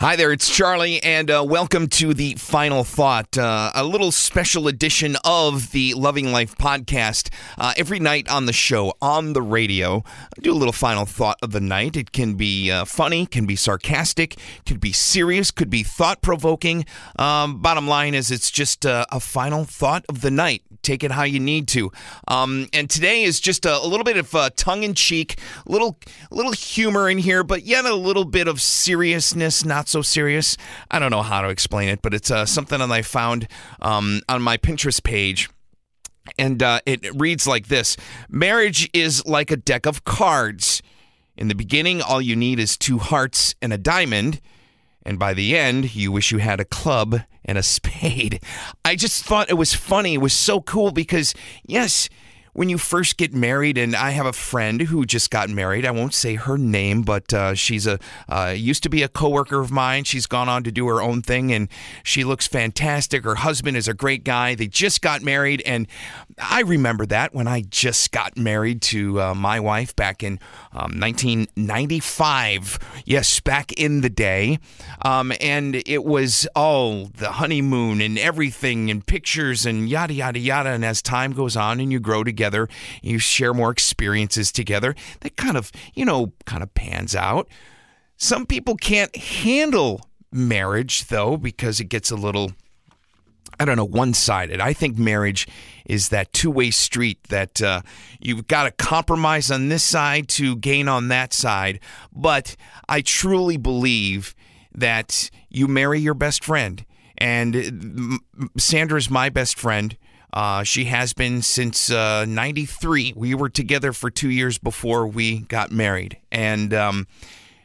Hi there, it's Charlie, and uh, welcome to the final thought, uh, a little special edition of the Loving Life podcast. Uh, every night on the show, on the radio, I do a little final thought of the night. It can be uh, funny, can be sarcastic, could be serious, could be thought provoking. Um, bottom line is, it's just uh, a final thought of the night. Take it how you need to. Um, and today is just a, a little bit of uh, tongue in cheek, little little humor in here, but yet a little bit of seriousness, not so serious. I don't know how to explain it, but it's uh, something that I found um, on my Pinterest page. And uh, it reads like this Marriage is like a deck of cards. In the beginning, all you need is two hearts and a diamond. And by the end, you wish you had a club and a spade. I just thought it was funny. It was so cool because, yes, when you first get married, and I have a friend who just got married. I won't say her name, but uh, she's a uh, used to be a coworker of mine. She's gone on to do her own thing, and she looks fantastic. Her husband is a great guy. They just got married, and I remember that when I just got married to uh, my wife back in um, 1995. Yes, back in the day, um, and it was all the honeymoon and everything, and pictures and yada yada yada. And as time goes on, and you grow together together, you share more experiences together. That kind of, you know, kind of pans out. Some people can't handle marriage, though, because it gets a little, I don't know, one sided. I think marriage is that two way street that uh, you've got to compromise on this side to gain on that side. But I truly believe that you marry your best friend. And Sandra's my best friend. Uh, she has been since uh, 93. We were together for two years before we got married. And um,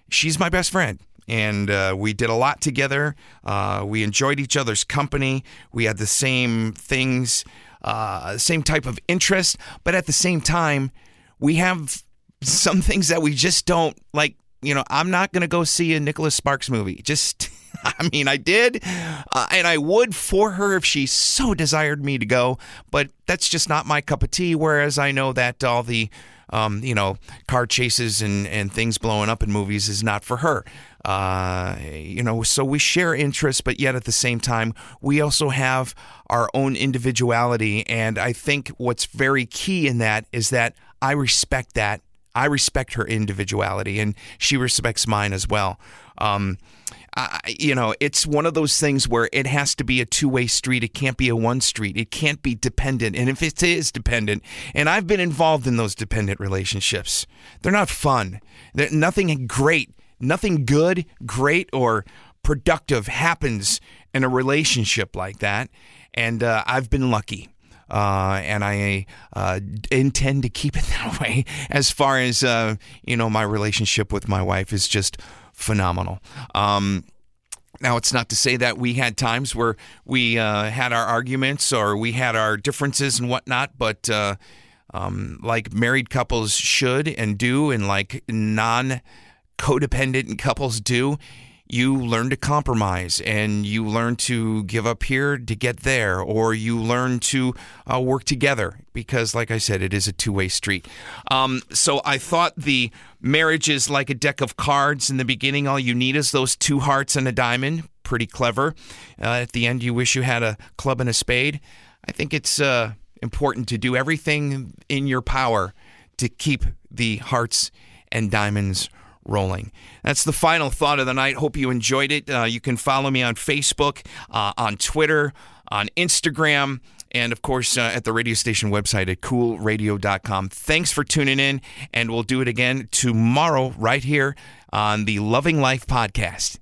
she's my best friend. And uh, we did a lot together. Uh, we enjoyed each other's company. We had the same things, uh, same type of interest. But at the same time, we have some things that we just don't like. You know, I'm not going to go see a Nicholas Sparks movie. Just. I mean, I did, uh, and I would for her if she so desired me to go, but that's just not my cup of tea. Whereas I know that all the, um, you know, car chases and, and things blowing up in movies is not for her. Uh, you know, so we share interests, but yet at the same time, we also have our own individuality. And I think what's very key in that is that I respect that. I respect her individuality, and she respects mine as well. Um, uh, you know, it's one of those things where it has to be a two way street. It can't be a one street. It can't be dependent. And if it is dependent, and I've been involved in those dependent relationships, they're not fun. They're nothing great, nothing good, great, or productive happens in a relationship like that. And uh, I've been lucky. Uh, and I uh, intend to keep it that way. As far as uh, you know, my relationship with my wife is just phenomenal. Um, now, it's not to say that we had times where we uh, had our arguments or we had our differences and whatnot, but uh, um, like married couples should and do, and like non codependent couples do, you learn to compromise and you learn to give up here to get there, or you learn to uh, work together because, like I said, it is a two way street. Um, so I thought the marriage is like a deck of cards. In the beginning, all you need is those two hearts and a diamond. Pretty clever. Uh, at the end, you wish you had a club and a spade. I think it's uh, important to do everything in your power to keep the hearts and diamonds rolling. That's the final thought of the night. Hope you enjoyed it. Uh, you can follow me on Facebook, uh, on Twitter, on Instagram, and of course uh, at the radio station website at coolradio.com. Thanks for tuning in, and we'll do it again tomorrow right here on the Loving Life podcast.